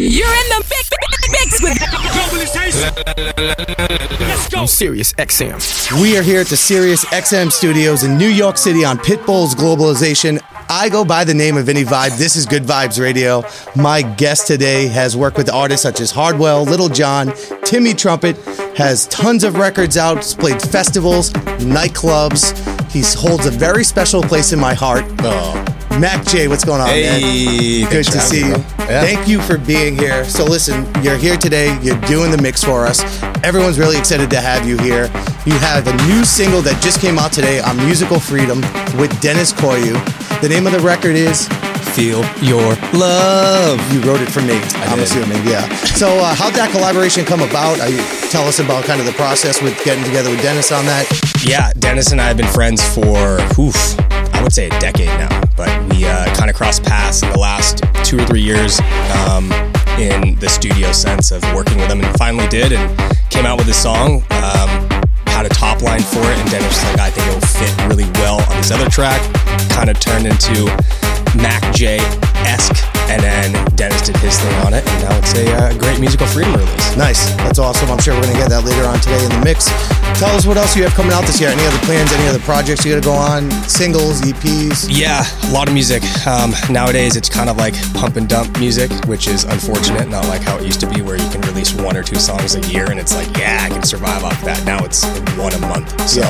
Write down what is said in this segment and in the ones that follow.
You're in the mix, mix with I'm Sirius XM. We are here at the Sirius XM studios in New York City on Pitbull's Globalization. I go by the name of Vinny Vibe. This is Good Vibes Radio. My guest today has worked with artists such as Hardwell, Lil Jon, Timmy Trumpet, has tons of records out, has played festivals, nightclubs. He holds a very special place in my heart. Uh, MAKJ, what's going on, man? Hey, Good to see you. Yeah. Thank you for being here. So, listen, you're here today. You're doing the mix for us. Everyone's really excited to have you here. You have a new single that just came out today on Musical Freedom with Deniz Koyu. The name of the record is Feel your love. You Wrote It For Me, I'm did. assuming, yeah. So, uh, how'd that collaboration come about? You- tell us about kind of the process with getting together with Deniz on that. Yeah, Deniz and I have been friends for, oof, I would say a decade now, but we uh, kind of crossed paths in the last two or three years um, in the studio sense of working with him and finally did and came out with a song. Um, had a top line for it, and Deniz was like, I think it will fit really well on this other track. Kind of turned into Mac J esque, and then Deniz did his thing on it, and now it's a uh, great musical freedom release. Nice. That's awesome. I'm sure we're going to get that later on today in the mix. Tell us what else you have coming out this year. Any other plans, any other projects you got to go on? Singles, EPs? Yeah, a lot of music. Um, nowadays, it's kind of like pump and dump music, which is unfortunate. Not like how it used to be, where you can release one or two songs a year, and it's like, yeah, I can survive off that. Now it's one a month. So,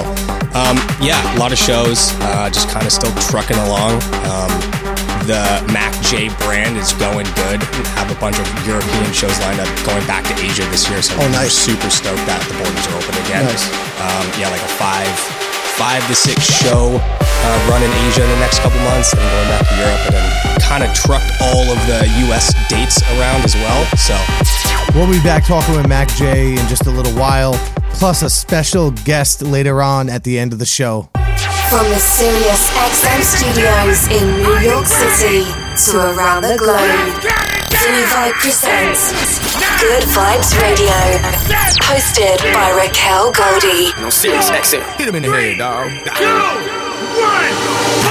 um, yeah, a lot of shows. Uh, just kind of still trucking along. Um, the MAKJ brand is going good. We have a bunch of European shows lined up, going back to Asia this year. So Oh, we're super stoked that the borders are open again. Nice. Um, yeah, like a five, five to six show uh, run in Asia in the next couple months, and going back to Europe, and then kind of trucked all of the U.S. dates around as well. So We'll be back talking with MAKJ in just a little while, plus a special guest later on at the end of the show. From the Sirius XM studios in New York City to around the globe, Vinny Vibe presents Good Vibes Radio, hosted by Raquel Goldie. I'm Sirius XM. hit him in the head, dog. Put your,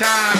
time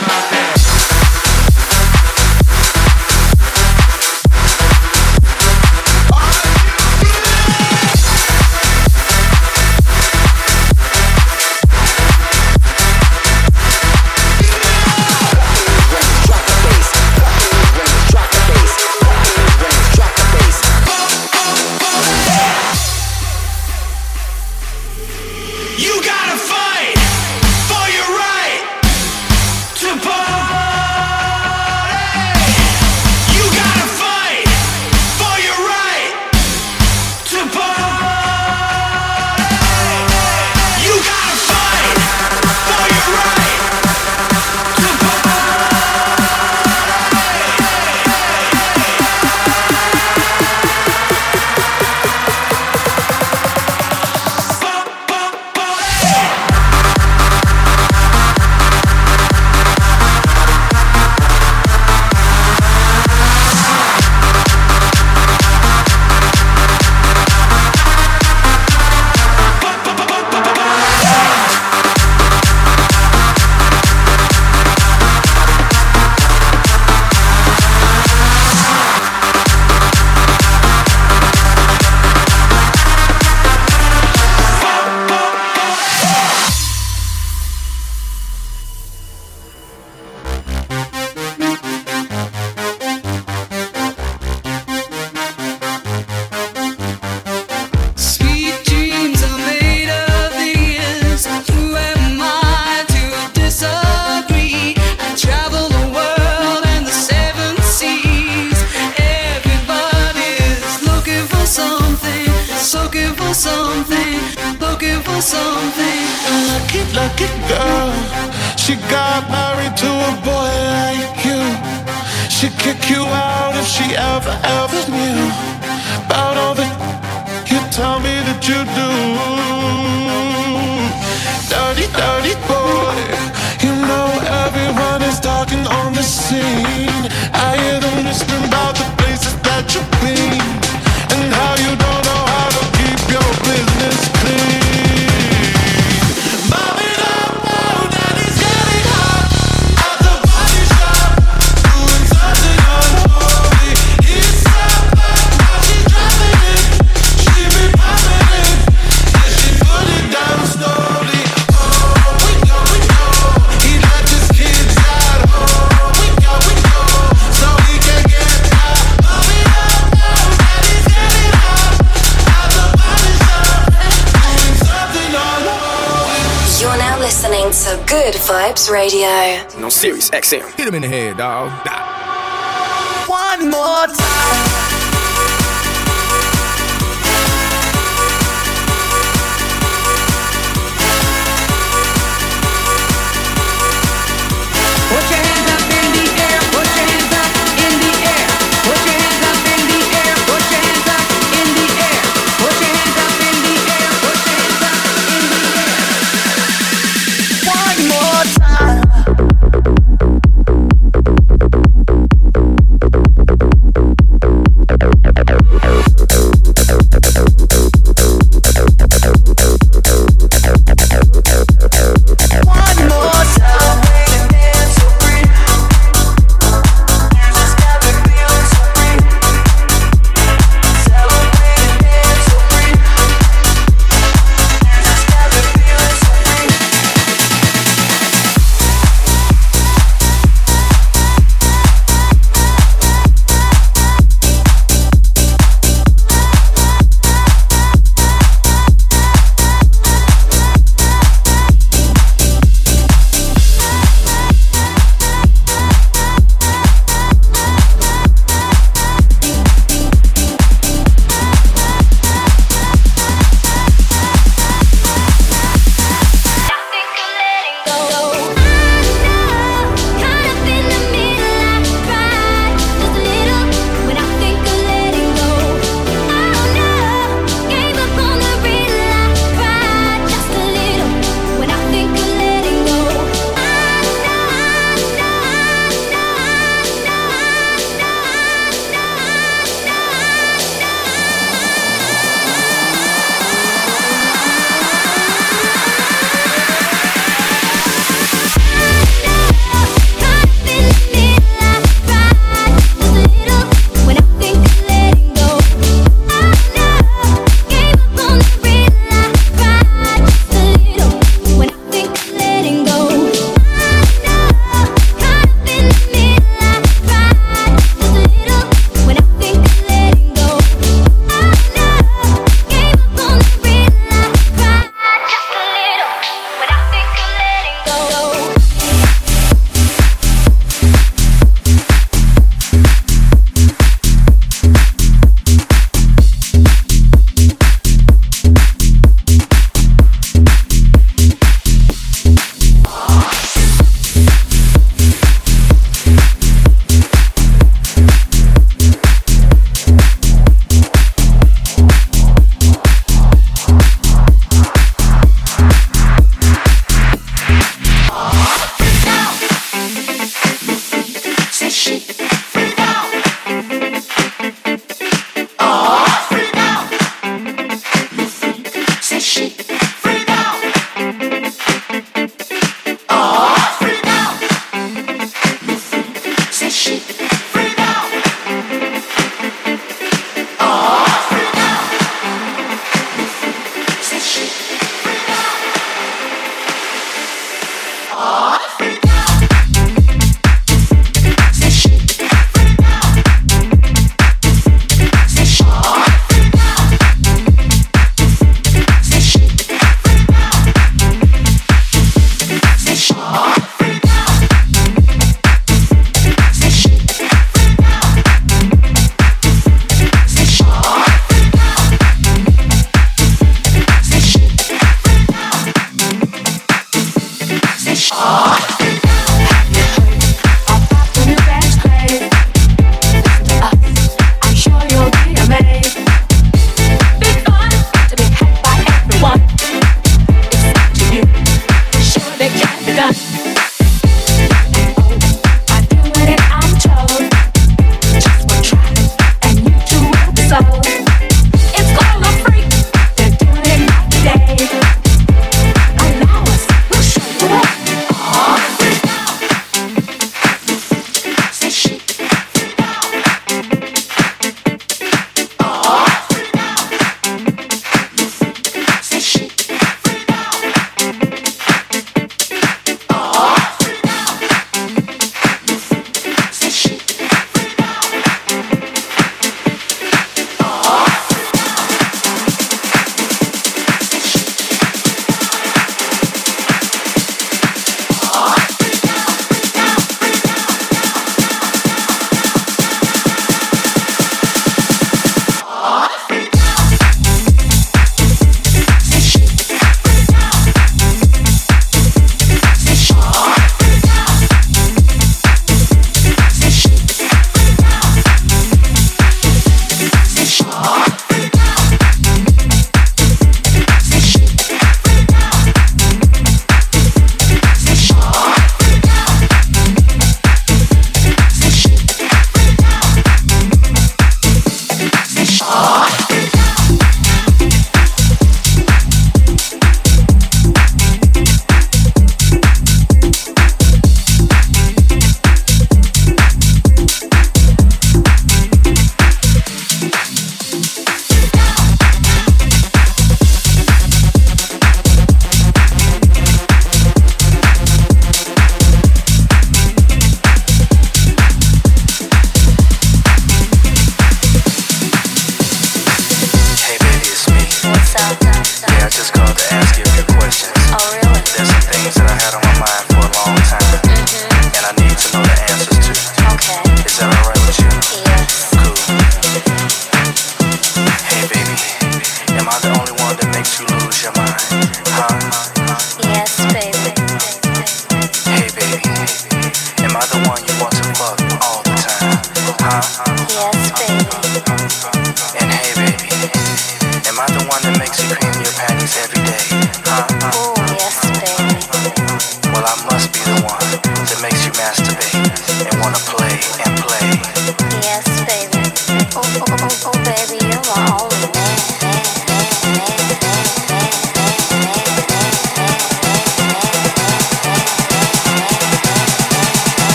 me something. A lucky, lucky girl. She got married to a boy like you. She'd kick you out if she ever, ever knew about all the you tell me that you do. Dirty, dirty boy. You know everyone is talking on the scene. I hear them whispering about the places that you've been and how you don't your business clean. Good Vibes Radio. On Sirius XM. Hit him in the head, dog. One more time.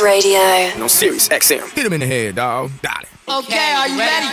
Radio. No, Sirius XM. Hit him in the head, dog. Got it. Okay, are you ready?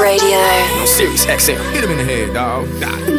Radio. On Sirius XM. Hit him in the head, dog.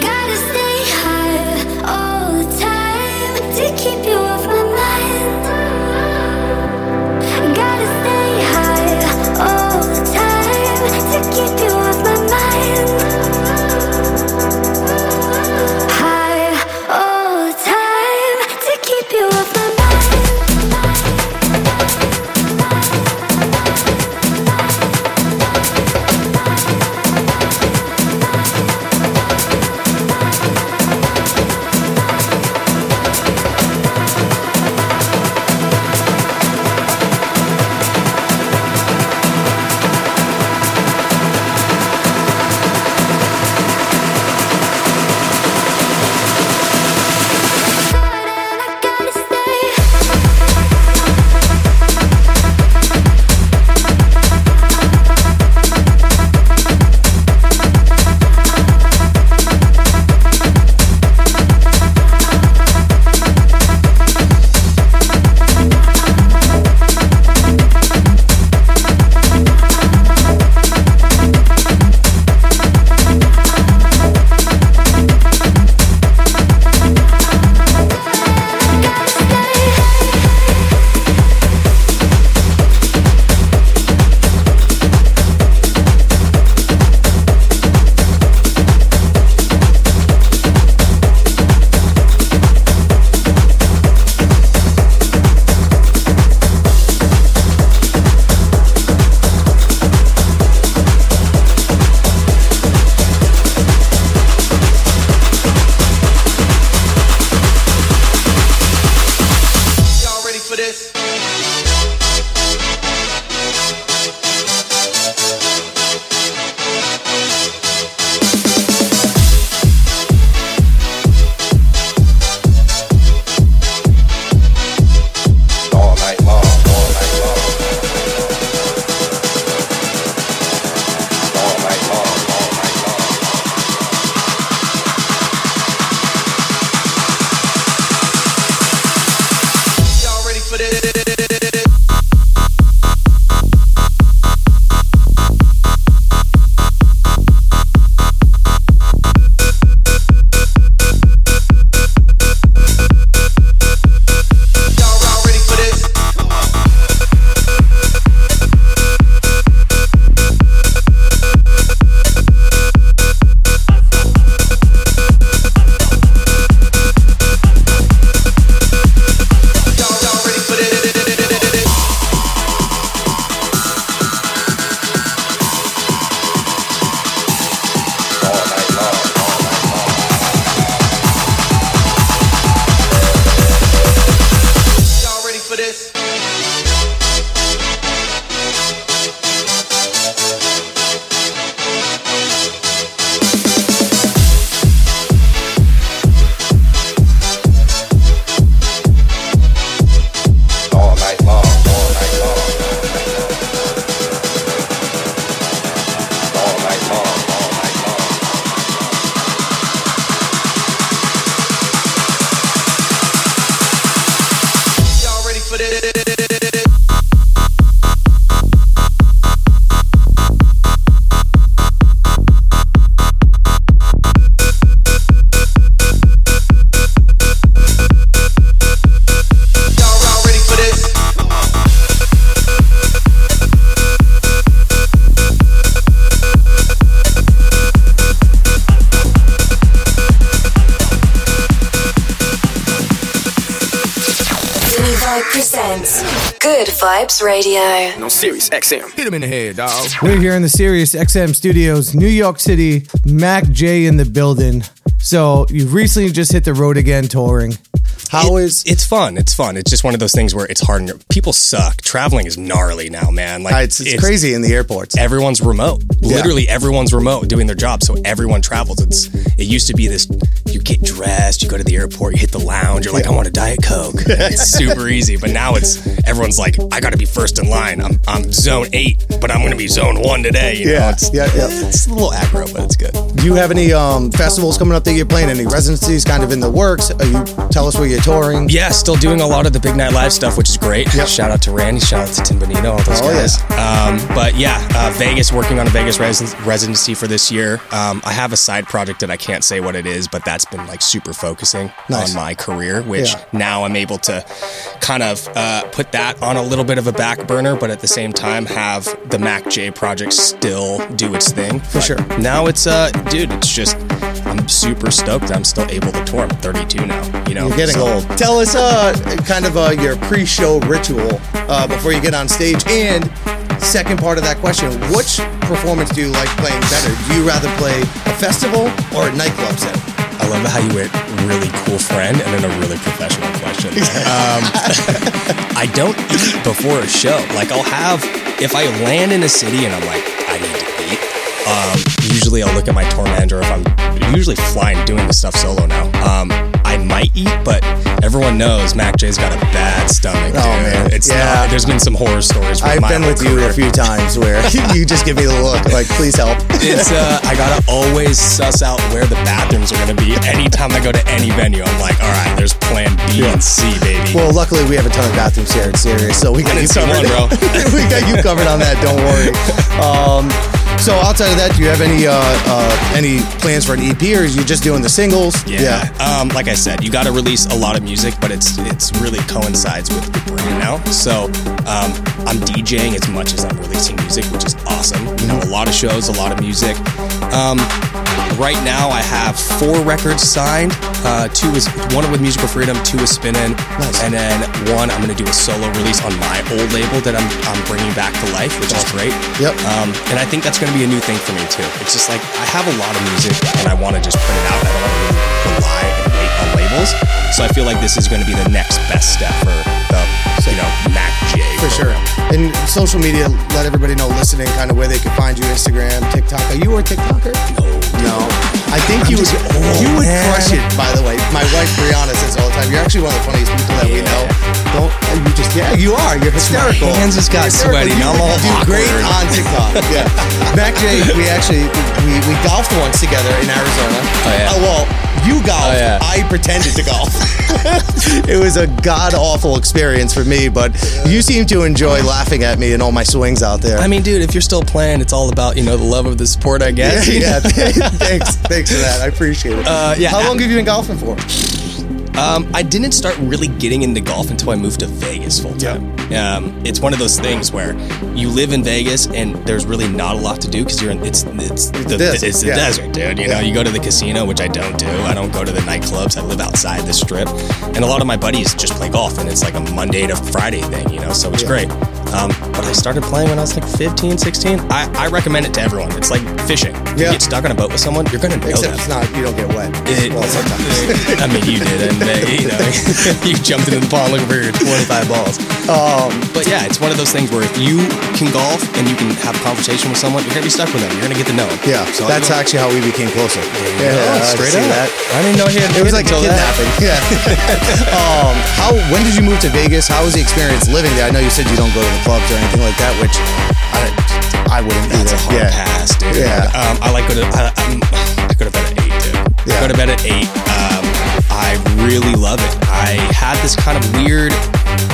Vibes Radio. No Sirius XM. Hit him in the head, dog. We're here in the Sirius XM studios, New York City. MAKJ in the building. So you've recently just hit the road again touring. How It- is it's fun it's fun. It's just one of those things where it's hard and people suck. Traveling is gnarly now man. Like Uh, it's, it's crazy in the airports. everyone's remote. Literally everyone's remote doing their job so everyone travels. It's it used to be this you get dressed you go to the airport you hit the lounge you're like i want a diet coke. It's super easy but now it's everyone's like i gotta be first in line. I'm, I'm zone 8 but i'm gonna be zone 1 today you know? Yeah, it's, yeah, yeah. it's a little aggro but it's good. Do you have any um, festivals coming up that you're playing? Any residencies kind of in the works? Are you tell us where touring? Yeah, still doing a lot of the Big Night Live stuff, which is great. Shout out to Randy, shout out to Tim Bonino, all those Oh, guys. Um, but yeah, uh, Vegas, working on a Vegas res- residency for this year. Um, I have a side project that I can't say what it is, but that's been like super focusing Nice. on my career, which Yeah. now I'm able to kind of uh, put that on a little bit of a back burner, but at the same time have the MAKJ project still do its thing. For sure. Now it's, uh, dude, it's just, I'm super stoked I'm still able to tour. I'm 32 now, you know? You're getting So- Tell us, uh, kind of uh, your pre-show ritual uh, before you get on stage. And second part of that question: Which performance do you like playing better? Do you rather play a festival or a nightclub set? I love how you went really cool friend and then a really professional question. Um, I don't eat before a show. Like I'll have if I land in a city and I'm like I need to eat. Um, usually I'll look at my tour manager if I'm usually flying doing this stuff solo now. Um, knows MAKJ's got a bad stomach. Oh, dude. man. it's Yeah. not. There's been some horror stories. I've been with you a few times where you just give me the look, like, please help. It's uh, I gotta always suss out where the bathrooms are gonna be. Anytime I go to any venue, I'm like, all right, there's Plan B and C, baby. Well, luckily we have a ton of bathrooms here at Sirius, so we got you covered. one, bro. we got you covered on that. Don't worry. Um, so outside of that, do you have any uh, uh, any plans for an EP, or are you just doing the singles? Yeah. Um, like I said, you got to release a lot of music, but it's it's really coincides with the brand now. So um, I'm DJing as much as I'm releasing music, which is awesome. You know, a lot of shows, a lot of music. Um, right now, I have four records signed. Uh, two is one with Musical Freedom, two is Spinnin', and then one I'm going to do a solo release on my old label that I'm I'm bringing back to life, which is great. Yep. Um, and I think that's going to be a new thing for me too. It's just like I have a lot of music and I want to just put it out. I don't want to really rely and wait on labels. So I feel like this is going to be the next best step for you know Mac J. For sure. And social media, let everybody know listening kind of where they can find you Instagram, TikTok. Are you a TikToker? No. No. I think you would, old, you would man. crush it, by the way. My wife Brianna says all the time, you're actually one of the funniest people that we know. Don't, you just, yeah, you are. You're hysterical. hands just got sweaty. Now I'm all you do great on TikTok. Yeah. MAKJ, we actually, we, we golfed once together in Arizona. Oh, yeah. Oh, well, you golfed. Oh, yeah. I pretended to golf. it was a god awful experience for me, but you seem to enjoy laughing at me and all my swings out there. I mean, dude, if you're still playing, it's all about you know the love of the sport, I yeah, guess. yeah. thanks, thanks for that. I appreciate it. Uh, yeah. How long have you been golfing for? Um, I didn't start really getting into golf until I moved to Vegas full time. Um, it's one of those things where you live in Vegas and there's really not a lot to do because you're in it's it's the, desert, it's the yeah. desert, dude. You know, Yeah. you go to the casino, which I don't do. I don't go to the nightclubs. I live outside the strip, and a lot of my buddies just play golf, and it's like a Monday to Friday thing. You know, so it's great. Um, but I started playing when I was like 15, 16. I, I recommend it to everyone. It's like fishing. Yeah. You get stuck on a boat with someone, you're gonna know Except that. it's not, you don't get wet. It- well, sometimes. I mean, you did, and uh, you know, you jumped into the pond looking for your 25 balls. Um, But yeah, it's one of those things where if you can golf and you can have a conversation with someone, you're gonna be stuck with them. You're gonna get to know them. yeah, So that's actually how we became closer. Yeah, I straight up. that. I didn't know he had. It was like a until that. kidnapping. Yeah. um, how? When did you move to Vegas? How was the experience living there? I know you said you don't go to the clubs or anything like that, which I, I wouldn't That's a either. hard yeah. pass, dude. Yeah. Um, I like go to. I, I'm, I go to bed at eight, dude. Yeah. Go to bed at eight. Um, I really love it. I had this kind of weird.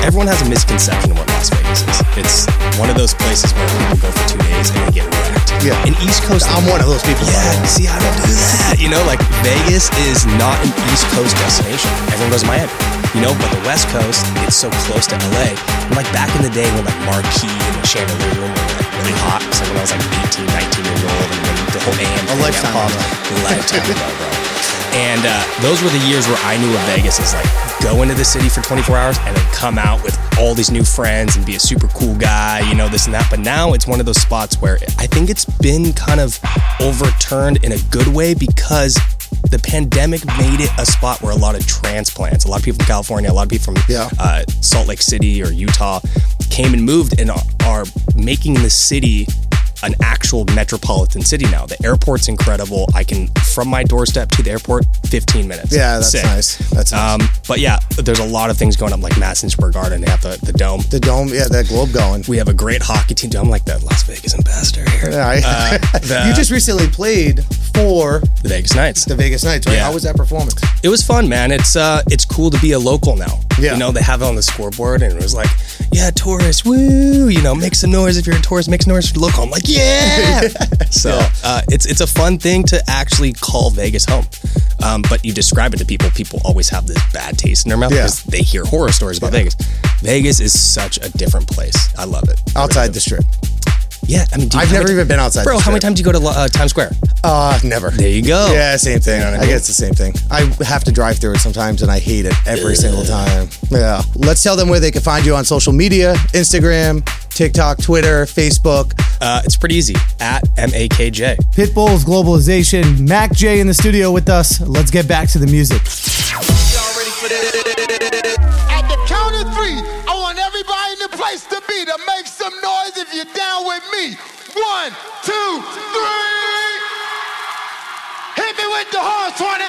Everyone has a misconception of what Las Vegas is. It's one of those places where people go for two days and they get wrecked. Yeah. In East Coast, I'm one of those people. Yeah, see, I don't do that. You know, like Vegas is not an East Coast destination. Everyone goes to Miami. You know, but the West Coast, it's so close to LA. And like back in the day when like Marquee and the Chandelier Room were like really hot. So when I was like 18, 19 years old, and when the whole AM A lifetime ago. a lifetime ago, bro. And uh, those were the years where I knew of Vegas is like go into the city for 24 hours and then come out with all these new friends and be a super cool guy, you know, this and that. But now it's one of those spots where I think it's been kind of overturned in a good way because the pandemic made it a spot where a lot of transplants, a lot of people from California, a lot of people from Yeah. uh, Salt Lake City or Utah came and moved and are, are making the city an actual metropolitan city now. The airport's incredible. I can from my doorstep to the airport 15 minutes. Yeah, that's Sick. nice. That's nice. Um, but yeah, there's a lot of things going on, like Madison Square Garden. They have the, the dome. the dome, yeah, that globe going. We have a great hockey team. I'm like the Las Vegas ambassador here. Yeah, I- Uh, the- you just recently played for the Vegas Knights. the Vegas Knights, right? Yeah. How was that performance? It was fun, man. It's uh, it's cool to be a local now. Yeah. You know, they have it on the scoreboard, and it was like, yeah, Taurus, woo. You know, make some noise if you're a tourist. Make some noise local. I'm like, yeah. so uh, it's it's a fun thing to actually call Vegas home. Um, but you describe it to people, people always have this bad taste in their mouth Yeah. because they hear horror stories about Vegas. Vegas is such a different place. I love it. Outside really the strip. Yeah, I mean, dude, I've never many- even been outside Bro, the how many strip. times do you go to uh, Times Square? Uh, never. There you go. Yeah, same thing. You know what I I mean? guess the same thing. I have to drive through it sometimes and I hate it every single time. Yeah. Let's tell them where they can find you on social media Instagram, TikTok, Twitter, Facebook. Uh, it's pretty easy at MAKJ. Pitbull's Globalization. MAKJ in the studio with us. Let's get back to the music. At the count of three, I want everybody in the place to be to make some noise if you're down with me. One, two, three. Hit me with the horns, Twenty.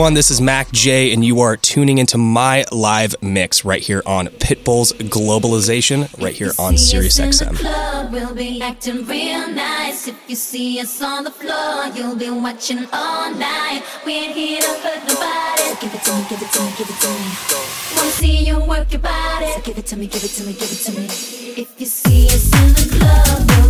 Everyone? This is MAKJ, and you are tuning into my live mix right here on Pitbull's Globalization, right here on Sirius XM. Club, we'll be acting real nice. If you see us on the floor, you'll be watching all night. We ain't here to hurt nobody. Give it to me, give it to me, give it to me. Wanna see you work your body. So give it to me, give it to me, give it to me. If you see us in the club,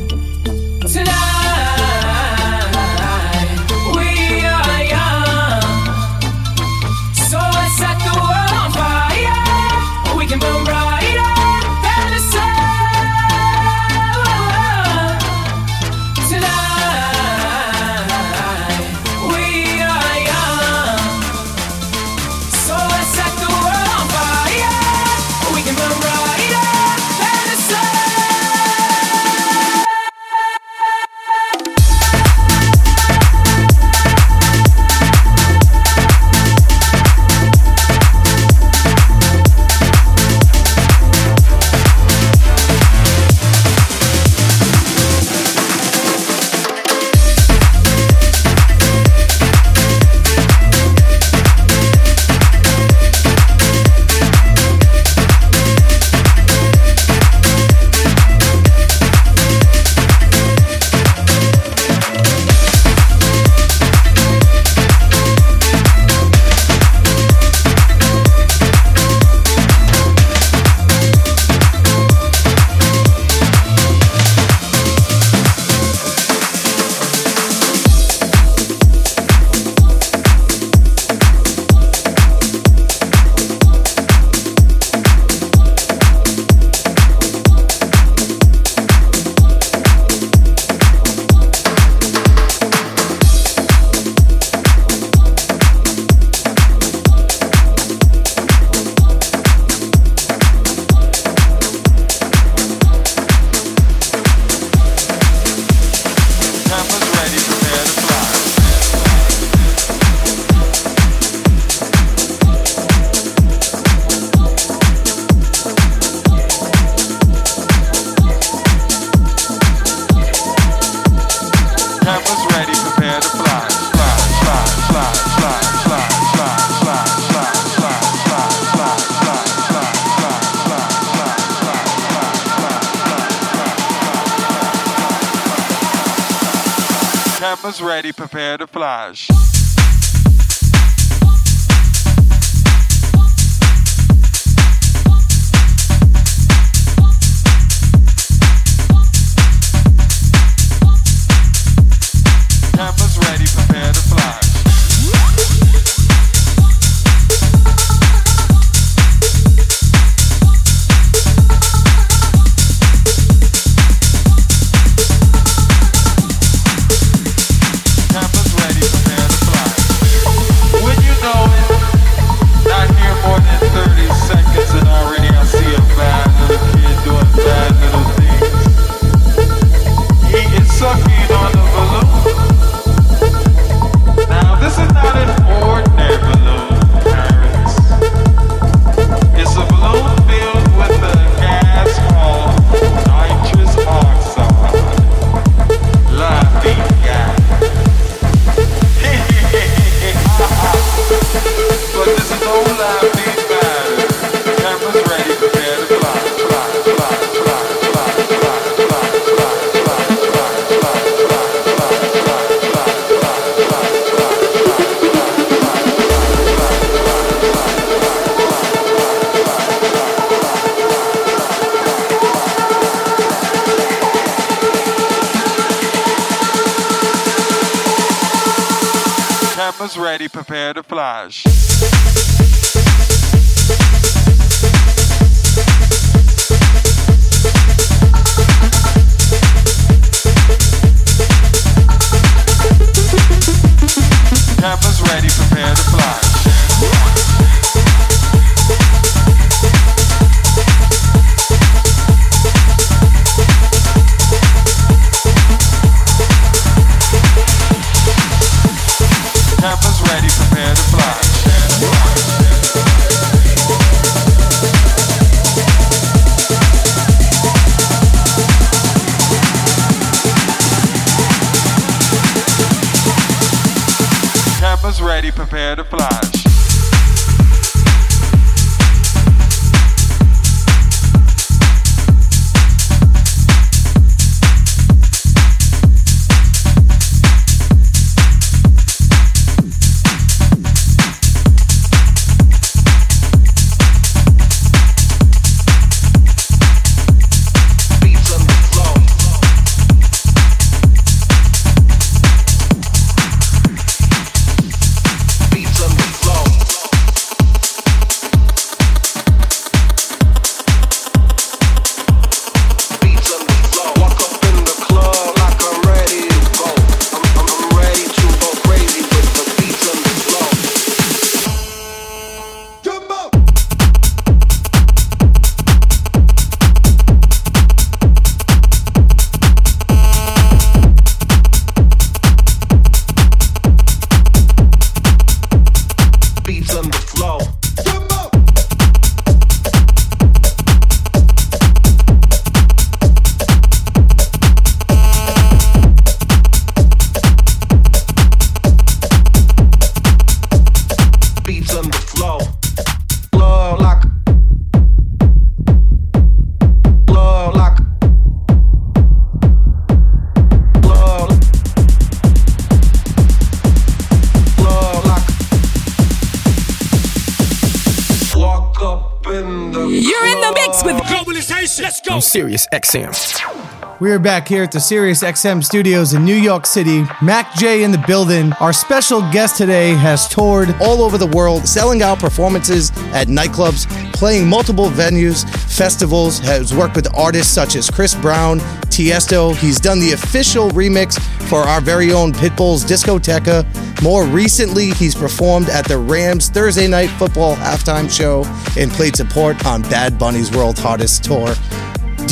Sirius XM. We are back here at the Sirius XM studios in New York City. MAKJ in the building. Our special guest today has toured all over the world, selling out performances at nightclubs, playing multiple venues, festivals, has worked with artists such as Chris Brown, Tiesto. He's done the official remix for our very own Pitbull's Discoteca. More recently, he's performed at the Rams Thursday Night Football halftime show and played support on Bad Bunny's World Hardest Tour.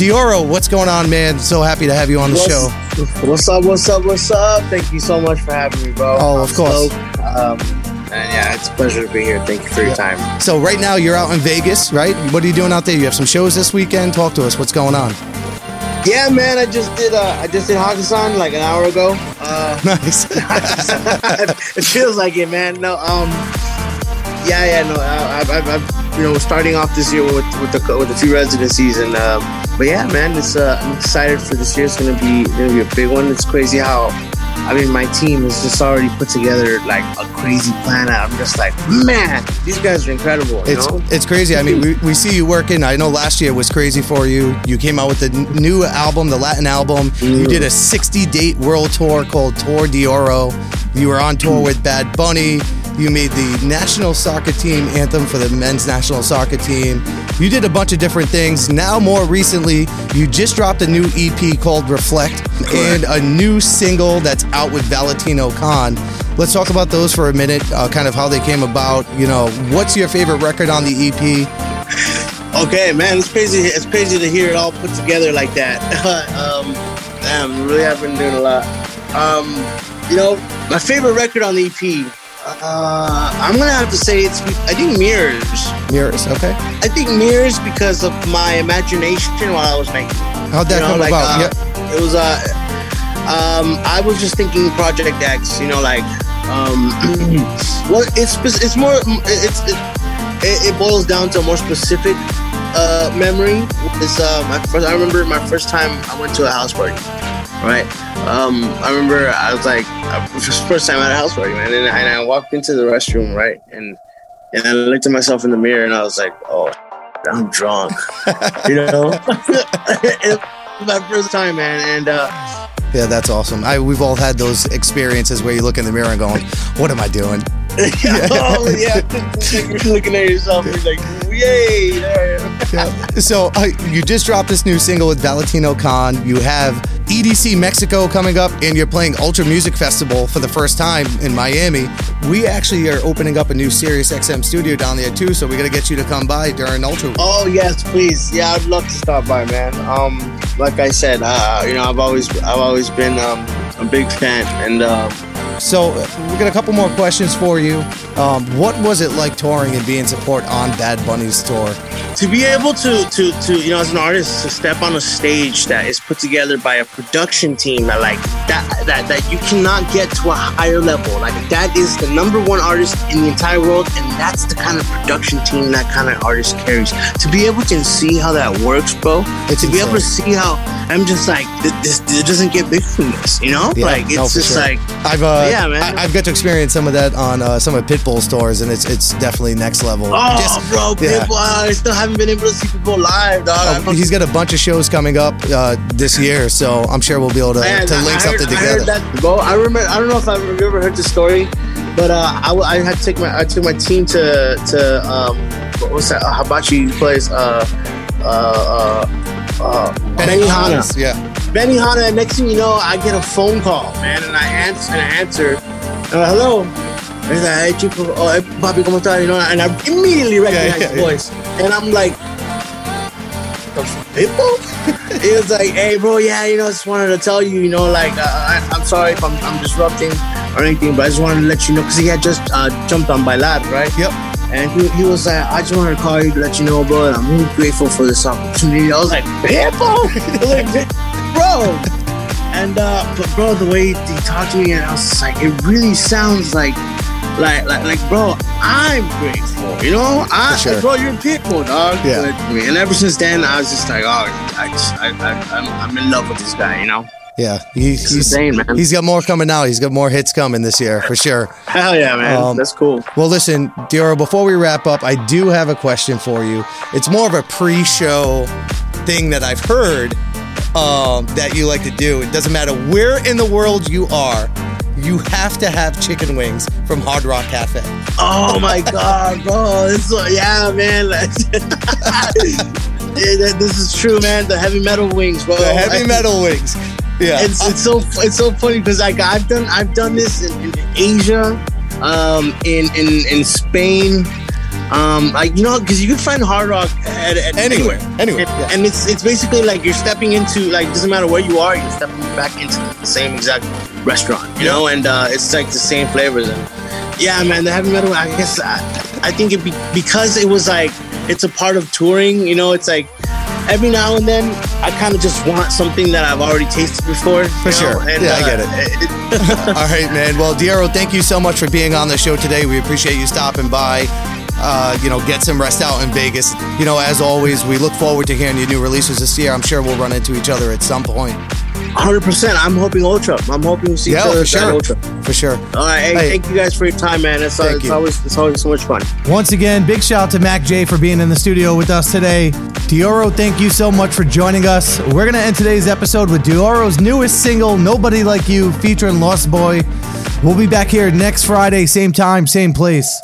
Deorro, what's going on, man? So happy to have you on the What's- show. What's up? What's up? What's up? Thank you so much for having me, bro. Oh, of I'm course. stoked. Um, and yeah, it's a pleasure to be here. Thank you for your time. So right now you're out in Vegas, right? What are you doing out there? You have some shows this weekend. Talk to us. What's going on? Yeah, man. I just did. Uh, I just did Hakkasan like an hour ago. Uh, nice. it feels like it, man. No. Um. Yeah, yeah. No. I, I've, I've, you know, starting off this year with with the with the two residencies, and um, but yeah, man. It's uh, I'm excited for this year. It's gonna be gonna be a big one. It's crazy how I mean, my team is just already put together like a crazy plan. I'm just like, man, these guys are incredible. You It's know? it's crazy. I mean, we, we see you working. I know last year was crazy for you. You came out with the new album, the Latin album. You did a 60 date world tour called Tour de Oro. You were on tour with Bad Bunny. You made the national soccer team anthem for the men's national soccer team. You did a bunch of different things. Now, more recently, you just dropped a new EP called Reflect and a new single that's out with Valentino Khan. Let's talk about those for a minute, uh, kind of how they came about. You know, what's your favorite record on the EP? Okay, man, it's crazy. It's crazy to hear it all put together like that. um, damn, really I've been doing a lot. Um, you know, my favorite record on the EP. Uh, I'm gonna have to say it's. I think Mirrors. Mirrors, okay. I think Mirrors because of my imagination while I was making. How'd that You know, come like, about? uh, yeah. It was uh, um, I was just thinking Project X. You know, like um, well, it's it's more it's it, it, it boils down to a more specific uh memory. It's uh my first. I remember my first time I went to a house party. Right. Um, I remember I was like, uh, it was the first time at a house party, man, and, and I walked into the restroom, right, and and I looked at myself in the mirror, and I was like, oh, I'm drunk, you know. it was my first time, man, and uh, Yeah, that's awesome. I, we've all had those experiences where you look in the mirror and going, "What am I doing?" oh yeah, you're looking at yourself, you're like, yay! Yeah. So uh, you just dropped this new single with Valentino Khan. You have EDC Mexico coming up, and you're playing Ultra Music Festival for the first time in Miami. We actually are opening up a new Sirius XM studio down there too, so we got to get you to come by during Ultra. Oh yes, please. Yeah, I'd love to stop by, man. Um, like I said, uh, you know, I've always, I've always been um, a big fan, and um, So uh, we got a couple more questions for you. Um, what was it like touring and being support on Bad Bunny's tour? to be able to to to you know as an artist to step on a stage that is put together by a production team that like that that that you cannot get to a higher level like that is the number one artist in the entire world and that's the kind of production team that kind of artist carries to be able to see how that works bro It's to be able to see how i'm just like th- this it doesn't get big from this you know Yeah, like it's no, just sure. like I've uh, yeah man I, have got to experience some of that on uh, some of Pitbull's tours, and it's it's definitely next level. Oh, Just- bro, yeah. Pitbull, I still haven't been able to see people live, dog. Oh, he's got a bunch of shows coming up uh, this year, so I'm sure we'll be able to, Man, to I link heard- something I together. that, bro. I remember. I don't know if I've ever heard the story, but uh, I, I had to take my I took my team to to um what was that? Uh, Hibachi place. Uh, uh, uh, uh, Benihana. Yeah. Benihana. And next thing you know, I get a phone call, man, and I answer and I answer. Hello. And he's like, hey, chico, oh, hey, papi, ¿cómo estás? You know, and I immediately recognize yeah, yeah. voice, and I'm like, Pitbull? he was like, hey, bro, yeah, you know, just wanted to tell you, you know, like, uh, I, I'm sorry if I'm, I'm disrupting or anything, but I just wanted to let you know, because he had just uh, jumped on Bailar, right? Yep. And he, he was like, I just wanted to call you to let you know, bro, and I'm really grateful for this opportunity. I was like, Pitbull? I was like, bro. And, uh, but bro, the way he talked to me, and I was just like, it really sounds like, like, like, like, bro, I'm grateful, you know? I, sure. Bro, you're Pitbull, dog. Yeah. But, and ever since then, I was just like, oh, I just, I, I, I'm, I'm in love with this guy, you know? Yeah, he, he's insane, man. He's got more coming out. He's got more hits coming this year for sure. Hell yeah, man. Um, That's cool. Well, listen, Deorro, before we wrap up, I do have a question for you. It's more of a pre-show thing that I've heard um, that you like to do. It doesn't matter where in the world you are, you have to have chicken wings from Hard Rock Cafe. Oh my god, bro! It's so, yeah, man. Yeah, this is true, man. The heavy metal wings, bro. The heavy metal wings. Yeah. It's, it's so it's so funny because like I've done I've done this in, in Asia, um, in in in Spain, um, like you know because you can find hard rock at, at Anywhere, anywhere, and, yeah. and it's it's basically like you're stepping into like doesn't matter where you are, you're stepping back into the same exact restaurant, you know, and uh, it's like the same flavors and yeah, man, the heavy metal. I guess I, I think it be, because it was like it's a part of touring, you know, it's like every now and then I kind of just want something that I've already tasted before. For sure. know, and, Yeah, I uh, get it. All right, man. Well, Deorro, thank you so much for being on the show today. We appreciate you stopping by. Uh, you know, get some rest out in Vegas. You know, as always, we look forward to hearing your new releases this year. I'm sure we'll run into each other at some point. Hundred percent. I'm hoping Ultra. I'm hoping to see Yeah, each other for sure. Ultra. For sure. All right. Hey, Hey. thank you guys for your time, man. It's, Thank it's you. always it's always so much fun. Once again, big shout out to MAKJ for being in the studio with us today. Deorro, thank you so much for joining us. We're going to end today's episode with Deorro's newest single, Nobody Like You, featuring Lost Boy. We'll be back here next Friday, same time, same place.